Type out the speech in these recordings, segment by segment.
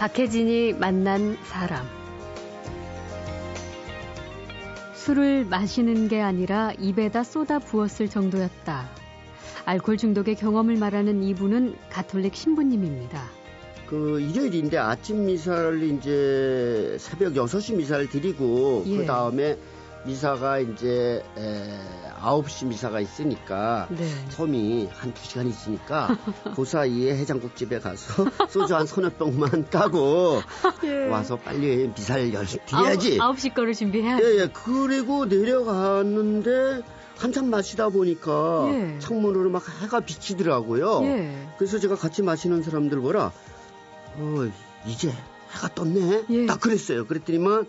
박혜진이 만난 사람. 술을 마시는 게 아니라 입에다 쏟아 부었을 정도였다. 알코올 중독의 경험을 말하는 이분은 가톨릭 신부님입니다. 그 일요일인데 아침 미사를 이제 새벽 6시 미사를 드리고 예. 그 다음에 미사가 이제 에, 9시 미사가 있으니까 네. 섬이 한 2시간 있으니까 그 사이에 해장국집에 가서 소주 한 서너 병만 까고 와서 빨리 미사를 열 드려야지. 예. 아홉, 9시 거를 준비해야지. 예, 예. 그리고 내려갔는데 한참 마시다 보니까 예. 창문으로 막 해가 비치더라고요. 예. 그래서 제가 같이 마시는 사람들 보라, 어, 이제 해가 떴네? 예. 딱 그랬어요. 그랬더니만,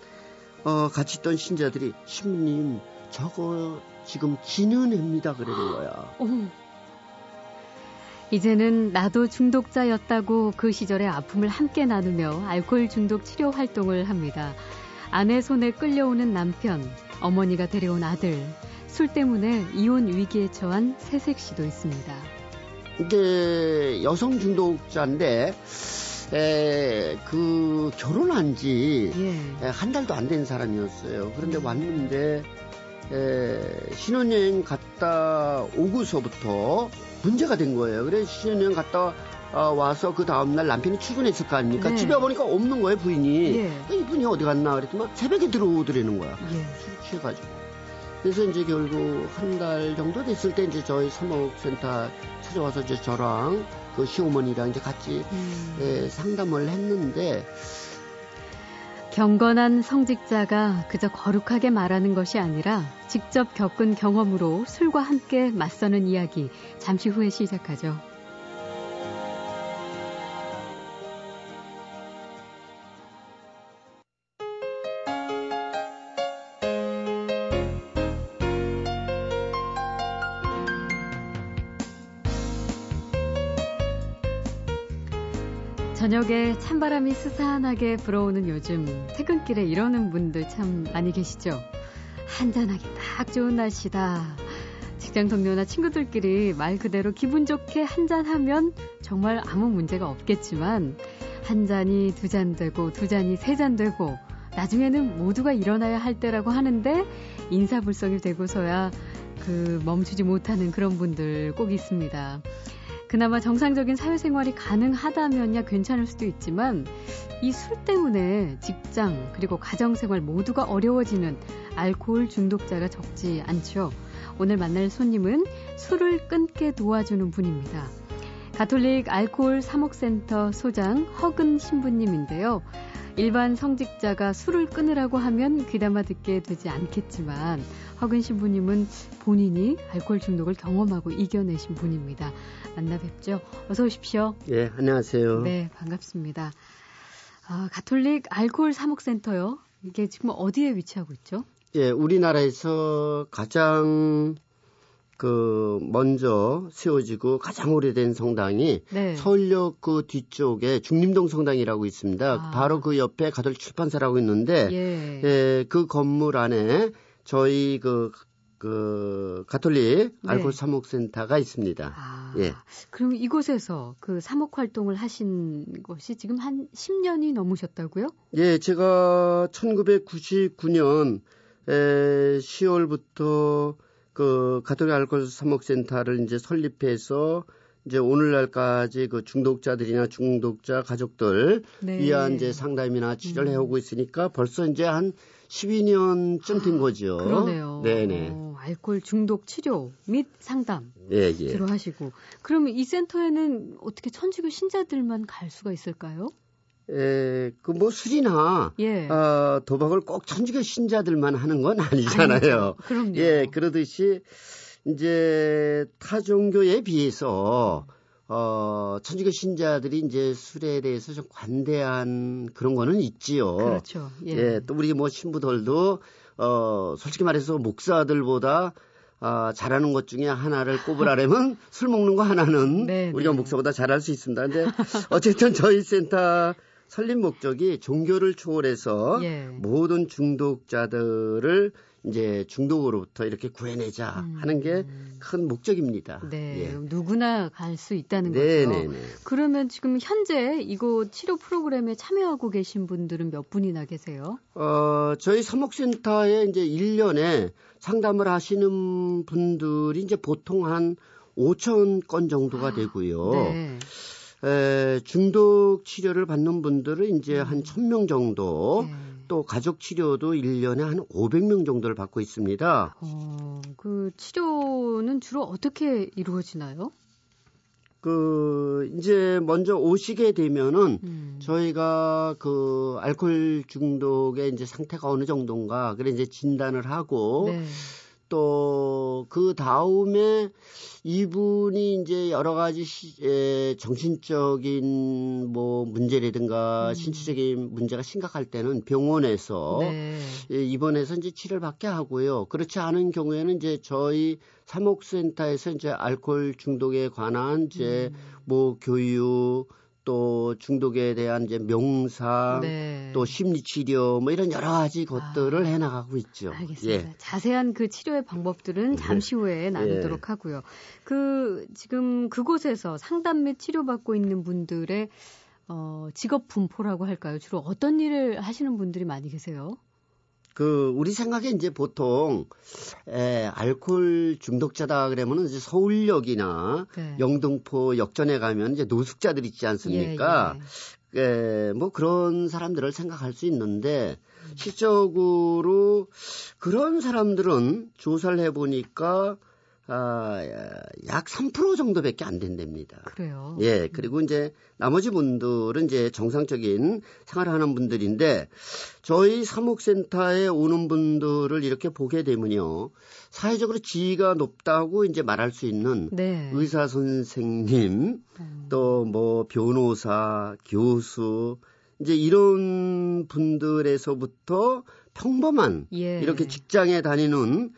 어, 같이 있던 신자들이, 신부님, 저거 지금 지는 해입니다. 그러는 거야. 이제는 나도 중독자였다고 그 시절의 아픔을 함께 나누며 알코올 중독 치료 활동을 합니다. 아내 손에 끌려오는 남편, 어머니가 데려온 아들, 술 때문에 이혼 위기에 처한 새색 씨도 있습니다. 이게 여성 중독자인데, 에, 그, 결혼한 지, 예. 달도 안 된 사람이었어요. 그런데 왔는데 에, 신혼여행 갔다 오고서부터 문제가 된 거예요. 그래서 신혼여행 갔다 어, 와서 그 다음날 남편이 출근했을 거 아닙니까? 네. 집에 보니까 없는 거예요, 부인이. 예. 어, 이분이 어디 갔나 그랬더니 새벽에 들어오더라는 거야. 예. 술 취해가지고. 그래서 이제 결국 한 달 정도 됐을 때 이제 저희 사목센터 찾아와서 이제 저랑 그 시어머니랑 이제 같이 음. 에, 상담을 했는데 경건한 성직자가 그저 거룩하게 말하는 것이 아니라 직접 겪은 경험으로 술과 함께 맞서는 이야기 잠시 후에 시작하죠. 저녁에 찬바람이 스산하게 불어오는 요즘 퇴근길에 이러는 분들 참 많이 계시죠? 한잔하기 딱 좋은 날씨다. 직장 동료나 친구들끼리 말 그대로 기분 좋게 한잔하면 정말 아무 문제가 없겠지만 한 잔이 두 잔 되고 두 잔이 세 잔 되고 나중에는 모두가 일어나야 할 때라고 하는데 인사불성이 되고서야 그 멈추지 못하는 그런 분들 꼭 있습니다. 그나마 정상적인 사회생활이 가능하다면야 괜찮을 수도 있지만 이 술 때문에 직장 그리고 가정생활 모두가 어려워지는 알코올 중독자가 적지 않죠. 오늘 만날 손님은 술을 끊게 도와주는 분입니다. 가톨릭 알코올 사목센터 소장 허근 신부님인데요. 일반 성직자가 술을 끊으라고 하면 귀담아 듣게 되지 않겠지만 허근 신부님은 본인이 알코올 중독을 경험하고 이겨내신 분입니다. 만나 뵙죠. 어서 오십시오. 예, 안녕하세요. 네, 반갑습니다. 아, 가톨릭 알코올 사목센터요. 이게 지금 어디에 위치하고 있죠? 예, 우리나라에서 가장 그 먼저 세워지고 가장 오래된 성당이 네. 서울역 그 뒤쪽에 중림동 성당이라고 있습니다. 아. 바로 그 옆에 가톨릭 출판사라고 있는데 예. 예, 그 건물 안에 저희 그, 그 가톨릭 네. 알코올 사목센터가 있습니다. 아, 예. 그럼 이곳에서 그 사목 활동을 하신 것이 지금 한 10년이 넘으셨다고요? 예, 제가 1999년 에, 10월부터 그 가톨릭 알코올 사목센터를 이제 설립해서 이제 오늘날까지 그 중독자들이나 중독자 가족들 네. 위한 이제 상담이나 치료를 음. 해오고 있으니까 벌써 이제 한 12년쯤 된 거죠. 그러네요. 네네. 어, 알코올 중독 치료 및 상담 예, 예. 주로 하시고. 그러면 이 센터에는 어떻게 천주교 신자들만 갈 수가 있을까요? 에, 그뭐 술이나 예. 어, 도박을 꼭 천주교 신자들만 하는 건 아니잖아요. 아니죠. 그럼요. 예, 그러듯이 이제 타 종교에 비해서 어, 천주교 신자들이 이제 술에 대해서 좀 관대한 그런 거는 있지요. 그렇죠. 예. 예, 또 우리 뭐 신부들도 어, 솔직히 말해서 목사들보다 아, 잘하는 것 중에 하나를 꼽으라면 술 먹는 거 하나는 네, 우리가 네. 목사보다 잘할 수 있습니다. 근데 어쨌든 저희 센터 설립 목적이 종교를 초월해서 예. 모든 중독자들을 이제 중독으로부터 이렇게 구해내자 음. 하는 게 큰 목적입니다. 네, 예. 누구나 갈 수 있다는 거죠. 네네네. 그러면 지금 현재 이곳 치료 프로그램에 참여하고 계신 분들은 몇 분이나 계세요? 어, 저희 사목센터에 이제 1년에 상담을 하시는 분들이 이제 보통 한 5천 건 정도가 되고요. 네. 에, 중독 치료를 받는 분들은 이제 한 1000명 정도, 네. 또 가족 치료도 1년에 한 500명 정도를 받고 있습니다. 어, 그 치료는 주로 어떻게 이루어지나요? 그 이제 먼저 오시게 되면은 음. 저희가 그 알코올 중독의 이제 상태가 어느 정도인가 그래 이제 진단을 하고 네. 또 그 다음에 이분이 이제 여러 가지 시, 에, 정신적인 뭐 문제라든가 음. 신체적인 문제가 심각할 때는 병원에서 네. 예, 입원해서 이제 치료를 받게 하고요. 그렇지 않은 경우에는 이제 저희 사목센터에서 이제 알코올 중독에 관한 이제 음. 뭐 교육 또 중독에 대한 이제 명상 네. 또 심리 치료 뭐 이런 여러 가지 것들을 해 나가고 있죠. 알겠습니다. 예. 자세한 그 치료의 방법들은 잠시 후에 나누도록 하고요. 그 지금 그곳에서 상담 및 치료받고 있는 분들의 어, 직업 분포라고 할까요? 주로 어떤 일을 하시는 분들이 많이 계세요? 그 우리 생각에 이제 보통 에, 알코올 중독자다 그러면은 이제 서울역이나 네. 영등포 역전에 가면 이제 노숙자들 있지 않습니까? 예, 예. 예, 뭐 그런 사람들을 생각할 수 있는데 실적으로 그런 사람들은 조사를 해 보니까 아, 약3% 정도밖에 안 된답니다. 그래요. 예, 그리고 이제 나머지 분들은 이제 정상적인 생활을 하는 분들인데 저희 사목센터에 오는 분들을 이렇게 보게 되면요. 사회적으로 지위가 높다고 이제 말할 수 있는 네. 의사 선생님, 음. 또뭐 변호사, 교수, 이제 이런 분들에서부터 평범한 예. 이렇게 직장에 다니는 에,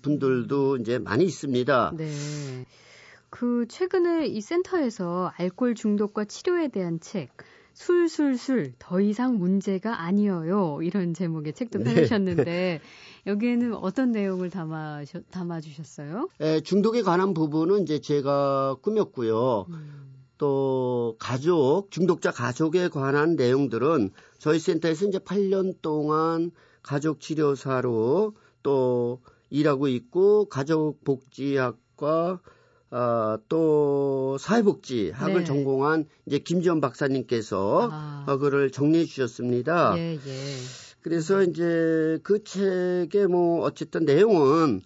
분들도 이제 많이 있습니다. 네. 그 최근에 이 센터에서 알코올 중독과 치료에 대한 책 술술술 더 이상 문제가 아니어요 이런 제목의 책도 네. 펴내셨는데 여기에는 어떤 내용을 담아 담아 주셨어요? 에, 중독에 관한 부분은 이제 제가 꾸몄고요. 음. 또 가족, 중독자 가족에 관한 내용들은 저희 센터에서 이제 8년 동안 가족 치료사로 또 일하고 있고 가족복지학과 아, 또 사회복지학을 네. 전공한 이제 김지원 박사님께서 아. 어, 그를 정리해 주셨습니다. 예, 예. 그래서 이제 그 책의 뭐 어쨌든 내용은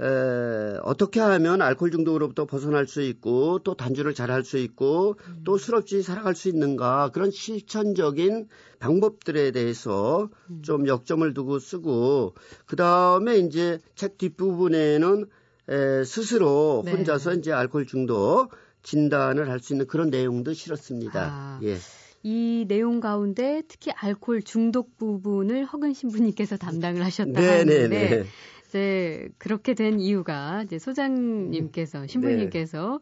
에, 어떻게 하면 알코올 중독으로부터 벗어날 수 있고 또 단주를 잘 할 수 있고 또술 없이 살아갈 수 있는가 그런 실천적인 방법들에 대해서 좀 역점을 두고 쓰고 그 다음에 이제 책 뒷부분에는 에, 스스로 네. 혼자서 이제 알코올 중독 진단을 할 수 있는 그런 내용도 실었습니다. 아. 예. 이 내용 가운데 특히 알코올 중독 부분을 허근 신부님께서 담당을 하셨다 네, 네, 하는데 네. 이제 그렇게 된 이유가 이제 소장님께서 신부님께서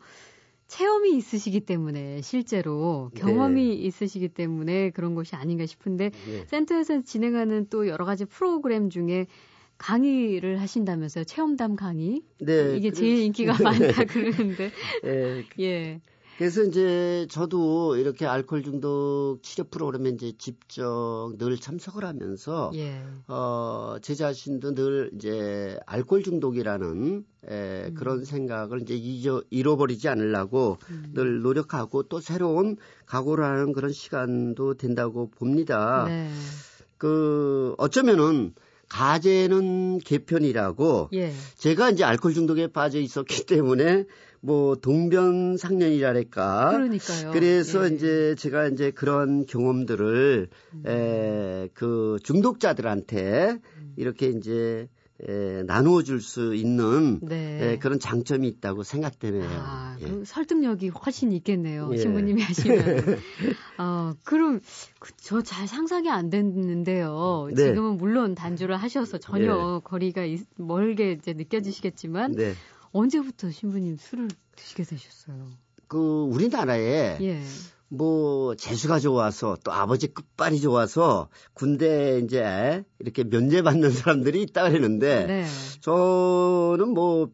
체험이 있으시기 때문에 실제로 경험이 있으시기 때문에 그런 것이 아닌가 싶은데 네. 센터에서 진행하는 또 여러 가지 프로그램 중에 강의를 하신다면서요? 체험담 강의? 네, 이게 그래서- 제일 인기가 많다 그러는데. 예, 예 그래서 이제 저도 이렇게 알코올 중독 치료 프로그램에 이제 직접 늘 참석을 하면서 예. 어, 제 자신도 늘 이제 알코올 중독이라는 에, 음. 그런 생각을 이제 잊어, 잃어버리지 않으려고 음. 늘 노력하고 또 새로운 각오를 하는 그런 시간도 된다고 봅니다. 네. 그 어쩌면은 가제는 개편이라고 예. 제가 이제 알코올 중독에 빠져 있었기 때문에 뭐 동변상련이랄까. 그러니까요. 그래서 예. 이제 제가 이제 그런 경험들을 음. 에, 그 중독자들한테 이렇게 이제 에, 나누어 줄 수 있는 네. 에, 그런 장점이 있다고 생각되네요. 아, 예. 그 설득력이 훨씬 있겠네요. 예. 신부님이 하시면. 어, 그럼 저잘 상상이 안 됐는데요. 네. 지금은 물론 단주를 하셔서 전혀 거리가 있- 멀게 이제 느껴지시겠지만 네. 언제부터 신부님 술을 드시게 되셨어요? 그 우리나라에 예. 뭐 재수가 좋아서 또 아버지 끝발이 좋아서 군대 이제 이렇게 면제받는 사람들이 있다 그러는데 네. 저는 뭐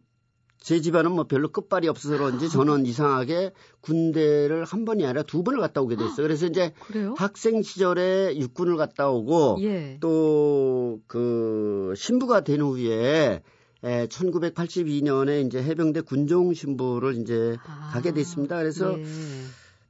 제 집안은 뭐 별로 끝발이 없어서 그런지 저는 이상하게 군대를 한 번이 아니라 두 번을 갔다 오게 됐어요. 그래서 이제 그래요? 학생 시절에 육군을 갔다 오고 예. 또그 신부가 된 후에 에, 1982년에 이제 해병대 군종 신부를 이제 아, 가게 됐습니다. 그래서 예.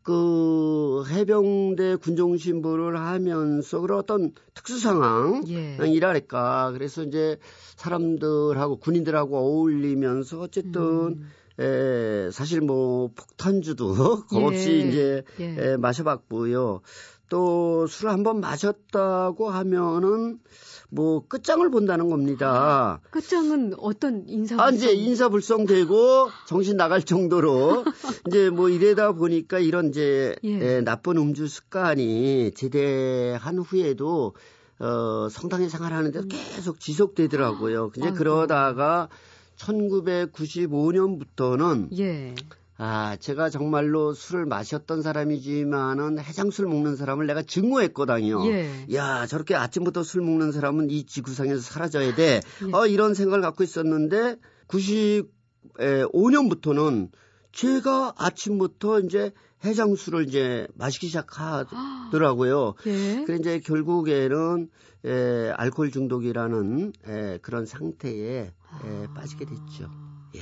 그 해병대 군종 신부를 하면서 그런 어떤 특수 상황이랄까 예. 그래서 이제 사람들하고 군인들하고 어울리면서 어쨌든 음. 에, 사실 뭐 폭탄주도 겁없이 예. 이제 예. 에, 마셔봤고요. 또술한번 마셨다고 하면은 뭐 끝장을 본다는 겁니다. 끝장은 어떤 인사? 아 이제 인사불성되고 정신 나갈 정도로 이제 뭐 이래다 보니까 이런 이제 예. 예, 나쁜 음주 습관이 제대한 후에도 어 성당에 생활하는데 음. 계속 지속되더라고요. 이제 그러다가 1995년부터는 예. 아, 제가 정말로 술을 마셨던 사람이지만은 해장술 먹는 사람을 내가 증오했거든요. 예. 야, 저렇게 아침부터 술 먹는 사람은 이 지구상에서 사라져야 돼. 예. 어, 이런 생각을 갖고 있었는데 95년부터는 제가 아침부터 이제 해장술을 이제 마시기 시작하더라고요. 예. 그래 이제 결국에는 에, 알코올 중독이라는 에, 그런 상태에 에, 빠지게 됐죠. 예.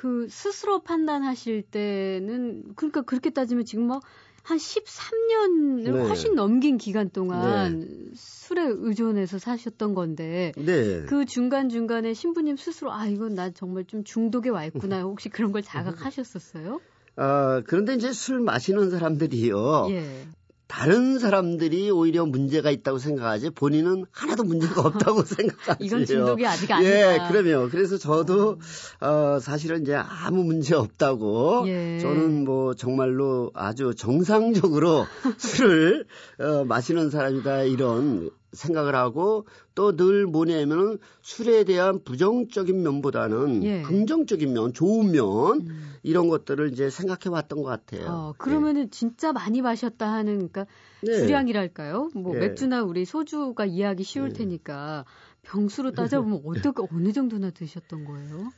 그 스스로 판단하실 때는 그러니까 그렇게 따지면 지금 뭐 한 13년을 네. 훨씬 넘긴 기간 동안 네. 술에 의존해서 사셨던 건데 네. 그 중간 중간에 신부님 스스로 아 이건 나 정말 좀 중독에 와 있구나 혹시 그런 걸 자각하셨었어요? 아 그런데 이제 술 마시는 사람들이요. 예. 다른 사람들이 오히려 문제가 있다고 생각하지 본인은 하나도 문제가 없다고 생각하죠. 이건 중독이 아직 아니다. 예, 그러면 그래서 저도 어, 사실은 이제 아무 문제 없다고 예. 저는 뭐 정말로 아주 정상적으로 술을 어, 마시는 사람이다 이런 생각을 하고 또 늘 뭐냐면은 술에 대한 부정적인 면보다는 예. 긍정적인 면, 좋은 면 음. 이런 것들을 이제 생각해 왔던 것 같아요. 어, 그러면은 예. 진짜 많이 마셨다 하는 그러니까 네. 주량이랄까요? 뭐 예. 맥주나 우리 소주가 이해하기 쉬울 예. 테니까 병수로 따져보면 어떻게 어느 정도나 드셨던 거예요?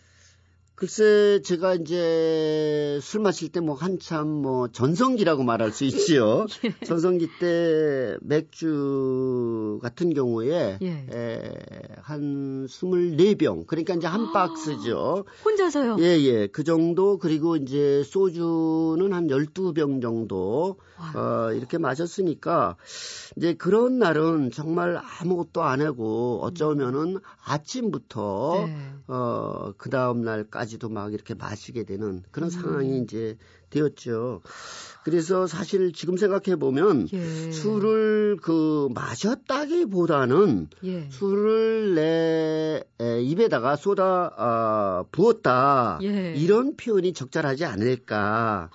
글쎄 제가 이제 술 마실 때 뭐 한참 뭐 전성기라고 말할 수 있지요. 예. 전성기 때 맥주 같은 경우에 예. 에, 한 24병 그러니까 이제 한 아, 박스죠. 혼자서요? 예, 예. 그 정도 그리고 이제 소주는 한 12병 정도 어, 이렇게 마셨으니까 이제 그런 날은 정말 아무것도 안 하고 어쩌면은 아침부터 네. 어, 그 다음 날까지 도 막 이렇게 마시게 되는 그런 음. 상황이 이제 되었죠. 그래서 사실 지금 생각해 보면 예. 술을 그 마셨다기보다는 예. 술을 내 에, 입에다가 쏟아 어, 부었다 예. 이런 표현이 적절하지 않을까.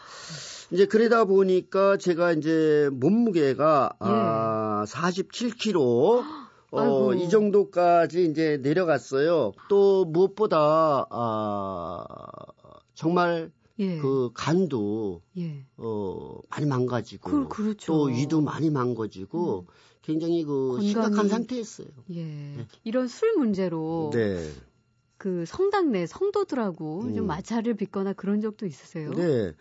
이제 그러다 보니까 제가 이제 몸무게가 예. 아 47kg 어, 이 정도까지 이제 내려갔어요. 또 무엇보다 아 정말 예. 그 간도 예. 어 많이 망가지고 그, 렇죠또 그, 위도 많이 망가지고 음. 굉장히 그 건강이... 심각한 상태였어요. 예. 네. 이런 술 문제로 네. 그 성당 내 성도들하고 음. 좀 마찰을 빚거나 그런 적도 있으세요? 네.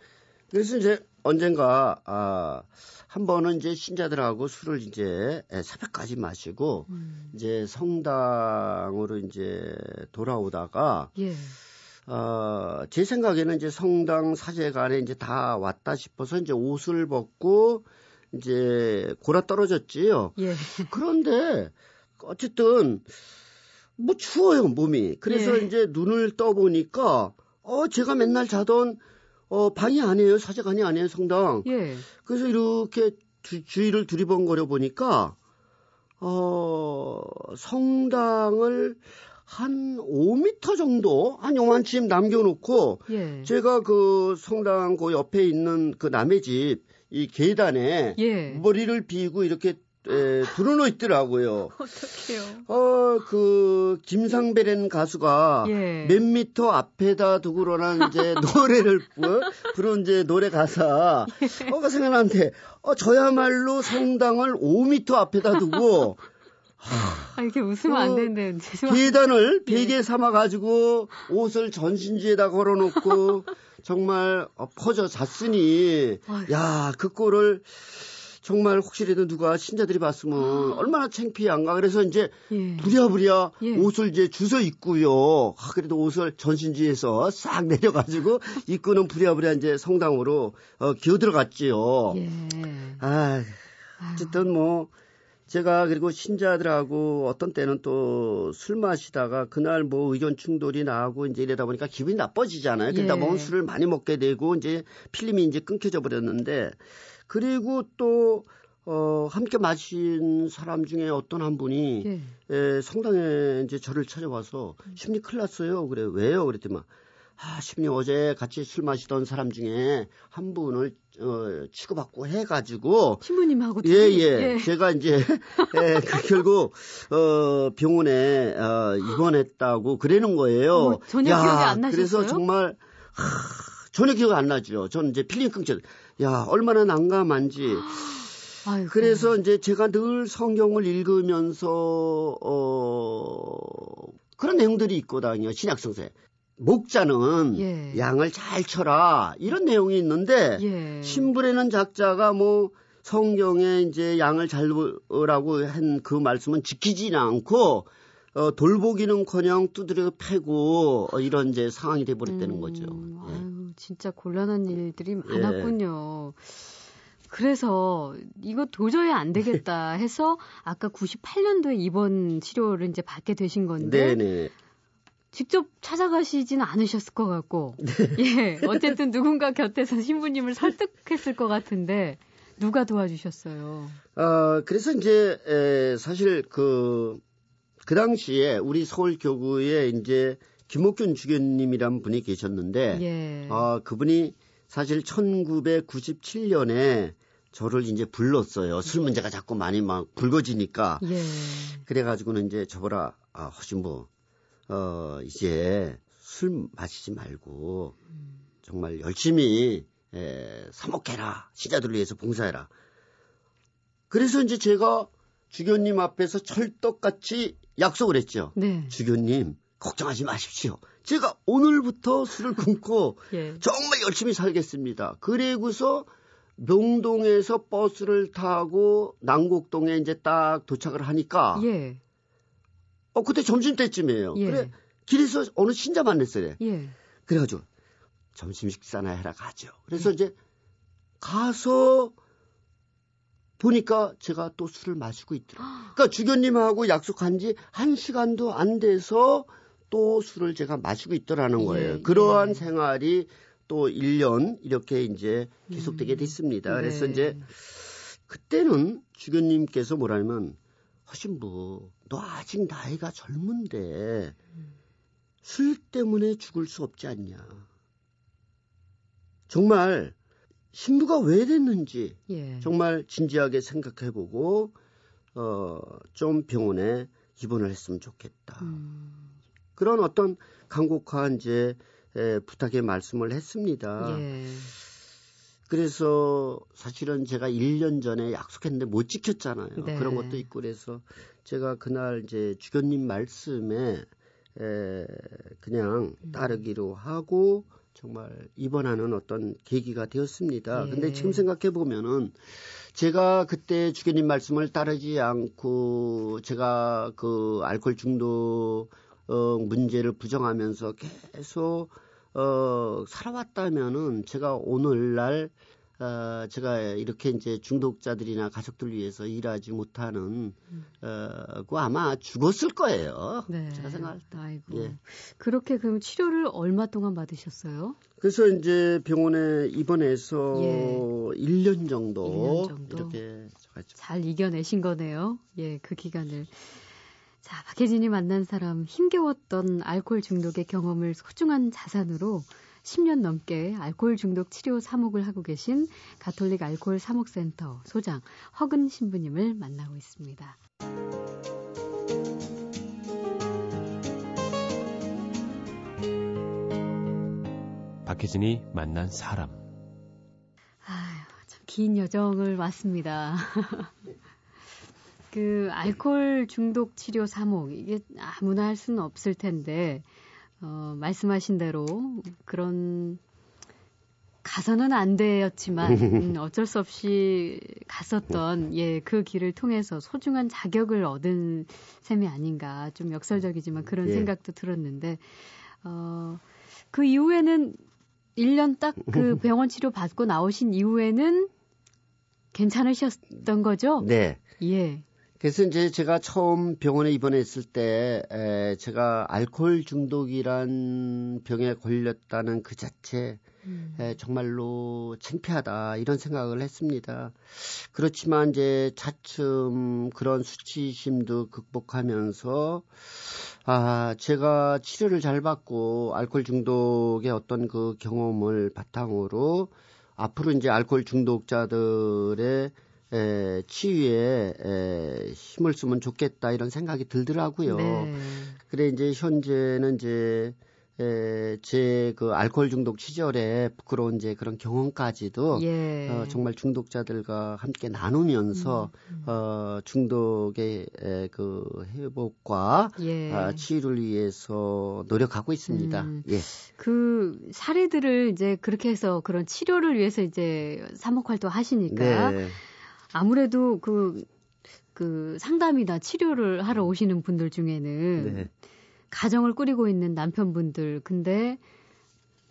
그래서 이제 언젠가 아, 한 번은 이제 신자들하고 술을 이제 새벽까지 마시고 음. 이제 성당으로 이제 돌아오다가 예. 어, 제 생각에는 이제 성당 사제관에 이제 다 왔다 싶어서 이제 옷을 벗고 이제 골아 떨어졌지요. 예. 그런데 어쨌든 뭐 추워요 몸이. 그래서 예. 이제 눈을 떠 보니까 어 제가 맨날 자던 어, 방이 아니에요. 사제관이 아니에요. 성당. 예. 그래서 이렇게 주, 주위를 두리번거려 보니까, 어, 성당을 한 5미터 정도, 한 요만치 남겨놓고, 예. 제가 그 성당 그 옆에 있는 그 남의 집, 이 계단에 예. 머리를 비고 이렇게 에, 불어넣어 있더라고요. 어떡해요. 어, 그, 김상배라는 가수가 예. 몇 미터 앞에다 두고로는 이제 노래를, 어? 부른 이제 노래 가사. 어, 그 생각나는데, 어, 저야말로 성당을 5미터 앞에다 두고, 아, 이렇게 웃으면 안그 되는데, 죄송합니다. 계단을 예. 베개 삼아가지고 옷을 전신지에다 걸어놓고 정말 어, 퍼져 잤으니. 야 그 꼴을 정말 혹시라도 누가 신자들이 봤으면 얼마나 창피한가 그래서 이제 예. 부랴부랴 예. 옷을 이제 주워 입고요. 아, 그래도 옷을 전신지에서 싹 내려가지고 입고는 부랴부랴 이제 성당으로 어, 기어 들어갔지요. 예. 아. 어쨌든 뭐 제가 그리고 신자들하고 어떤 때는 또 술 마시다가 그날 뭐 의견 충돌이 나고 이제 이러다 보니까 기분이 나빠지잖아요. 그러다 예. 보면 술을 많이 먹게 되고 이제 필름이 이제 끊겨져 버렸는데 그리고 또 어, 함께 마신 사람 중에 어떤 한 분이 예. 에, 성당에 이제 저를 찾아와서 심리 큰일 났어요. 그래 왜요? 그랬더니 아 심리 어제 같이 술 마시던 사람 중에 한 분을 어, 치고받고 해가지고 신부님하고 예, 둘이? 예. 제가 이제, 예, 그 결국, 어, 병원에, 어, 입원했다고 그러는 거예요. 어머, 전혀 기억이 안 나셨어요? 그래서 정말, 하, 전혀 기억이 안 나죠. 저는 이제 필름 끊겨. 야, 얼마나 난감한지. 아이고. 그래서 이제 제가 늘 성경을 읽으면서, 어, 그런 내용들이 있거든요. 신약성서에. 목자는 예. 양을 잘 쳐라. 이런 내용이 있는데, 예. 신부라는 작자가 뭐 성경에 이제 양을 잘 보라고 한 그 말씀은 지키지는 않고 어, 돌보기는커녕 두드려 패고 어, 이런 이제 상황이 돼 버렸다는 거죠. 음, 예. 진짜 곤란한 일들이 많았군요. 그래서 이거 도저히 안 되겠다 해서 아까 98년도에 입원 치료를 이제 받게 되신 건데 네네. 직접 찾아가시지는 않으셨을 것 같고 네. 예 어쨌든 누군가 곁에서 신부님을 설득했을 것 같은데 누가 도와주셨어요? 어, 그래서 이제 에, 사실 그, 그 당시에 우리 서울 교구에 이제 김옥균 주교님이란 분이 계셨는데 예. 아, 그분이 사실 1997년에 저를 이제 불렀어요. 술 문제가 자꾸 많이 막 불거지니까. 예. 그래가지고는 이제 저보라, 아, 허신부, 어, 이제 술 마시지 말고 정말 열심히 에, 사목해라. 신자들을 위해서 봉사해라. 그래서 이제 제가 주교님 앞에서 철떡같이 약속을 했죠. 네. 주교님, 걱정하지 마십시오. 제가 오늘부터 술을 끊고 예. 정말 열심히 살겠습니다. 그리고서 명동에서 버스를 타고南국동에 이제 딱 도착을 하니까 예. 어 그때 점심 때쯤이에요. 예. 그래 길에서 어느 신자 만났어요. 예. 그래가지고 점심 식사나 해라 가죠. 그래서 이제 가서 보니까 제가 또 술을 마시고 있더라고요. 그러니까 주교님하고 약속한 지 한 시간도 안 돼서 또 술을 제가 마시고 있더라는 거예요. 예, 그러한 예. 생활이 또 1년 이렇게 이제 계속되게 됐습니다. 그래서 네. 이제 그때는 주교님께서 뭐라면 허신부 너 아직 나이가 젊은데 술 때문에 죽을 수 없지 않냐. 정말 신부가 왜 됐는지 예. 정말 진지하게 생각해보고 어, 좀 병원에 입원을 했으면 좋겠다. 음, 그런 어떤 간곡한 이제 에, 부탁의 말씀을 했습니다. 예. 그래서 사실은 제가 1년 전에 약속했는데 못 지켰잖아요. 네. 그런 것도 있고 그래서 제가 그날 이제 주교님 말씀에 에, 그냥 음. 따르기로 하고 정말 입원하는 어떤 계기가 되었습니다. 예. 근데 지금 생각해 보면은 제가 그때 주교님 말씀을 따르지 않고 제가 그 알코올 중독 어, 문제를 부정하면서 계속 어, 살아왔다면은 제가 오늘날 어, 제가 이렇게 이제 중독자들이나 가족들 위해서 일하지 못하는 어, 그 아마 죽었을 거예요. 네. 제가 생각할 때. 아이고. 예. 그렇게 그럼 치료를 얼마 동안 받으셨어요? 그래서 이제 병원에 입원해서 예. 1년 정도, 1년 정도. 이렇게. 잘 이겨내신 거네요. 예, 그 기간을. 자, 박혜진이 만난 사람 힘겨웠던 알코올 중독의 경험을 소중한 자산으로 10년 넘게 알코올 중독 치료 사목을 하고 계신 가톨릭 알코올 사목센터 소장 허근 신부님을 만나고 있습니다. 박혜진이 만난 사람. 아유, 참 긴 여정을 왔습니다. 그 알코올 중독 치료 사목 이게 아무나 할 수는 없을 텐데 어, 말씀하신 대로 그런 가서는 안 되었지만 음, 어쩔 수 없이 갔었던 예 그 길을 통해서 소중한 자격을 얻은 셈이 아닌가 좀 역설적이지만 그런 예. 생각도 들었는데 어, 그 이후에는 1년 딱 그 병원 치료 받고 나오신 이후에는 괜찮으셨던 거죠? 네. 예. 그래서 이제 제가 처음 병원에 입원했을 때 에, 제가 알코올 중독이란 병에 걸렸다는 그 자체 음. 에, 정말로 창피하다 이런 생각을 했습니다. 그렇지만 이제 차츰 그런 수치심도 극복하면서 아 제가 치료를 잘 받고 알코올 중독의 어떤 그 경험을 바탕으로 앞으로 이제 알코올 중독자들의 에, 치유에 에, 힘을 쓰면 좋겠다 이런 생각이 들더라고요. 네. 그래 이제 현재는 이제 에, 제그 알코올 중독 시절에 부끄러운 이제 그런 경험까지도 예. 어, 정말 중독자들과 함께 나누면서 음, 음. 어, 중독의 에, 그 회복과 예. 아, 치유를 위해서 노력하고 있습니다. 음. 예. 그 사례들을 이제 그렇게 해서 그런 치료를 위해서 이제 사목 활동 하시니까 네. 아무래도 그, 그 상담이나 치료를 하러 오시는 분들 중에는 네. 가정을 꾸리고 있는 남편분들, 근데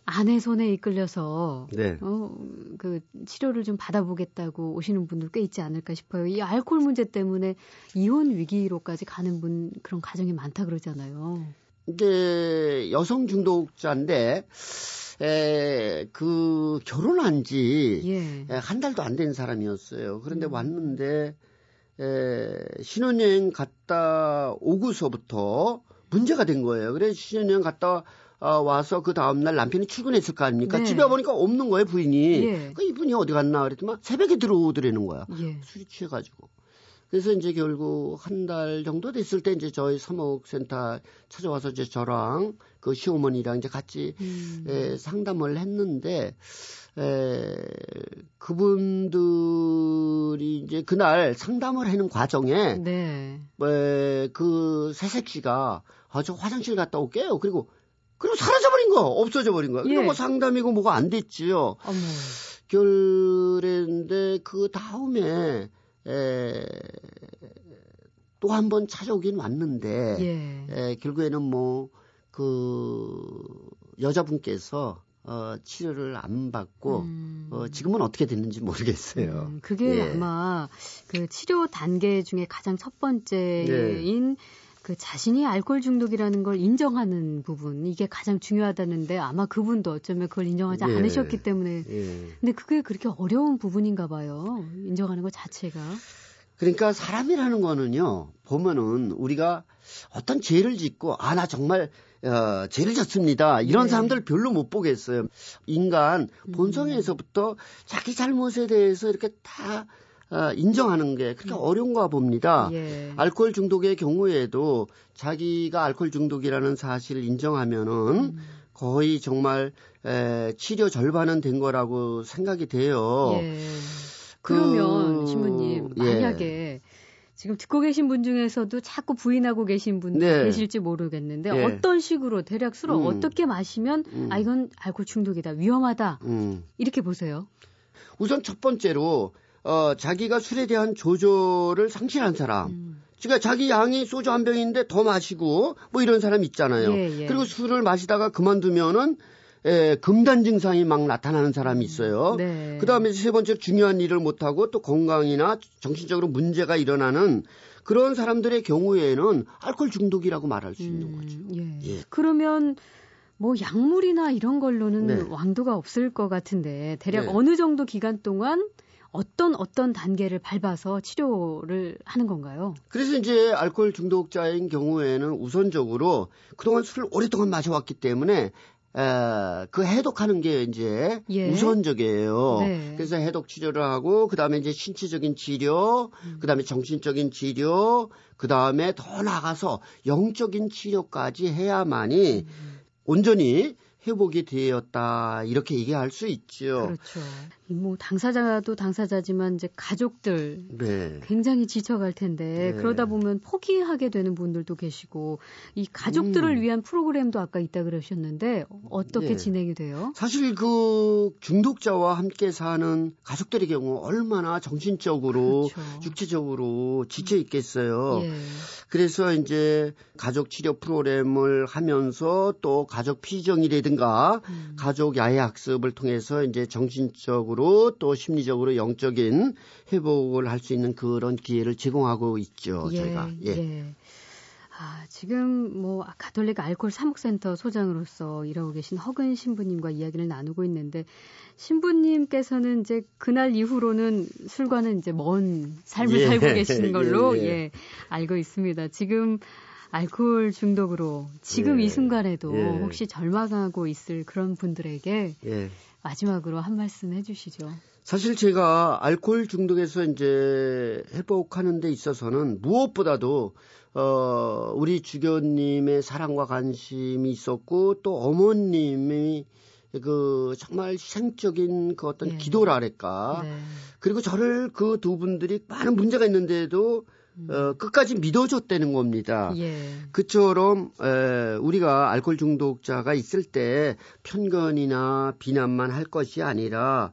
아내 손에 이끌려서 네. 어, 그 치료를 좀 받아보겠다고 오시는 분들 꽤 있지 않을까 싶어요. 이 알코올 문제 때문에 이혼 위기로까지 가는 분 그런 가정이 많다 그러잖아요. 이게 여성 중독자인데 에, 그 결혼한 지한 예. 달도 안 된 사람이었어요. 그런데 음. 왔는데 에, 신혼여행 갔다 오고서부터 문제가 된 거예요. 그래서 신혼여행 갔다 어, 와서 그 다음날 남편이 출근했을 거 아닙니까? 네. 집에 와보니까 없는 거예요, 부인이. 예. 그 이분이 어디 갔나 그랬더만 새벽에 들어오더라는 거야. 예. 술이 취해가지고. 그래서 이제 결국 한 달 정도 됐을 때 이제 저희 사목센터 찾아와서 이제 저랑 그 시어머니랑 이제 같이 음. 에, 상담을 했는데 에, 그분들이 이제 그날 상담을 하는 과정에 네. 에, 그 새색 씨가 아, 저 화장실 갔다 올게요. 그리고 그리고 사라져버린 거, 없어져 버린 거야. 예. 이거 뭐 상담이고 뭐가 안 됐지요. 어머. 결례인데 그 다음에 에, 또 한 번 찾아오긴 왔는데 예. 에, 결국에는 뭐 그 여자분께서 어, 치료를 안 받고 음. 어, 지금은 어떻게 됐는지 모르겠어요. 음, 그게 예. 아마 그 치료 단계 중에 가장 첫 번째인 예. 그 자신이 알코올 중독이라는 걸 인정하는 부분 이게 가장 중요하다는데 아마 그분도 어쩌면 그걸 인정하지 예. 않으셨기 때문에 예. 근데 그게 그렇게 어려운 부분인가 봐요 인정하는 것 자체가 그러니까 사람이라는 거는요 보면은 우리가 어떤 죄를 짓고 아 나 정말 어, 죄를 졌습니다. 이런 네. 사람들 별로 못 보겠어요. 인간 본성에서부터 음. 자기 잘못에 대해서 이렇게 다 어, 인정하는 게 그렇게 음. 어려운가 봅니다. 예. 알코올 중독의 경우에도 자기가 알코올 중독이라는 사실을 인정하면은 음. 거의 정말 에, 치료 절반은 된 거라고 생각이 돼요. 예. 그러면 그, 신부님 예. 만약에 지금 듣고 계신 분 중에서도 자꾸 부인하고 계신 분 네. 계실지 모르겠는데 네. 어떤 식으로 대략 술을 음. 어떻게 마시면 음. 아 이건 알코올 중독이다 위험하다 음. 이렇게 보세요. 우선 첫 번째로 어, 자기가 술에 대한 조절을 상실한 사람. 음. 그러니까 자기 양이 소주 한 병인데 더 마시고 뭐 이런 사람 있잖아요. 예, 예. 그리고 술을 마시다가 그만두면은 에, 금단 증상이 막 나타나는 사람이 있어요. 네. 그 다음에 세 번째 중요한 일을 못 하고 또 건강이나 정신적으로 문제가 일어나는 그런 사람들의 경우에는 알코올 중독이라고 말할 수 있는 음, 거죠. 예. 예. 그러면 뭐 약물이나 이런 걸로는 네. 왕도가 없을 것 같은데 대략 네. 어느 정도 기간 동안 어떤 어떤 단계를 밟아서 치료를 하는 건가요? 그래서 이제 알코올 중독자인 경우에는 우선적으로 그동안 술을 오랫동안 마셔왔기 때문에 에, 그 해독하는 게 이제 예. 우선적이에요. 네. 그래서 해독 치료를 하고 그다음에 이제 신체적인 치료, 음. 그다음에 정신적인 치료, 그다음에 더 나가서 영적인 치료까지 해야만이 음. 온전히 회복이 되었다 이렇게 얘기할 수 있죠. 그렇죠. 뭐 당사자도 당사자지만 이제 가족들 네. 굉장히 지쳐갈 텐데 네. 그러다 보면 포기하게 되는 분들도 계시고 이 가족들을 음. 위한 프로그램도 아까 있다 그러셨는데 어떻게 네. 진행이 돼요? 사실 그 중독자와 함께 사는 가족들의 경우 얼마나 정신적으로 그렇죠. 육체적으로 지쳐 있겠어요. 예. 그래서 이제 가족 치료 프로그램을 하면서 또 가족 피정이라든가 음. 가족 야외 학습을 통해서 이제 정신적으로 또 심리적으로 영적인 회복을 할 수 있는 그런 기회를 제공하고 있죠. 저희가. 예. 예. 아, 지금 뭐 가톨릭 알코올 사목센터 소장으로서 일하고 계신 허근 신부님과 이야기를 나누고 있는데 신부님께서는 이제 그날 이후로는 술과는 이제 먼 삶을 예. 살고 계시는 걸로 예, 예, 예. 알고 있습니다. 지금 알코올 중독으로 지금 예. 이 순간에도 예. 혹시 절망하고 있을 그런 분들에게 예. 마지막으로 한 말씀 해주시죠. 사실 제가 알코올 중독에서 이제 회복하는 데 있어서는 무엇보다도 어 우리 주교님의 사랑과 관심이 있었고 또 어머님이 그 정말 희생적인 그 어떤 예. 기도랄까 네. 그리고 저를 그 두 분들이 많은 문제가 있는데도 어, 끝까지 믿어줬다는 겁니다. 예. 그처럼 에, 우리가 알코올 중독자가 있을 때 편견이나 비난만 할 것이 아니라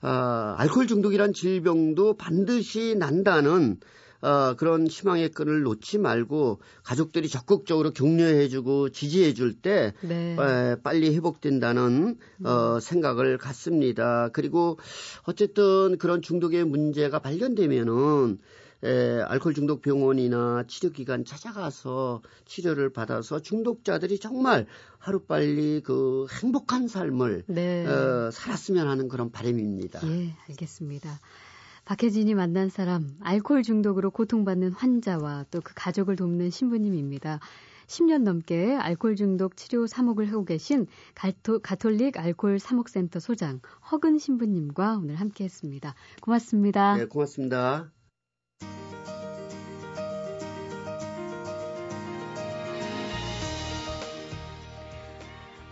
아, 알코올 중독이란 질병도 반드시 난다는 어, 그런 희망의 끈을 놓지 말고 가족들이 적극적으로 격려해주고 지지해줄 때 네. 에, 빨리 회복된다는 어, 생각을 갖습니다. 그리고 어쨌든 그런 중독의 문제가 발견되면은 에, 알코올 중독 병원이나 치료기관 찾아가서 치료를 받아서 중독자들이 정말 하루빨리 그 행복한 삶을 네. 어, 살았으면 하는 그런 바람입니다. 예, 알겠습니다. 박혜진이 만난 사람, 알코올 중독으로 고통받는 환자와 또 그 가족을 돕는 신부님입니다. 10년 넘게 알코올 중독 치료 사목을 하고 계신 가토, 가톨릭 알코올 사목센터 소장 허근 신부님과 오늘 함께 했습니다. 고맙습니다. 네, 고맙습니다.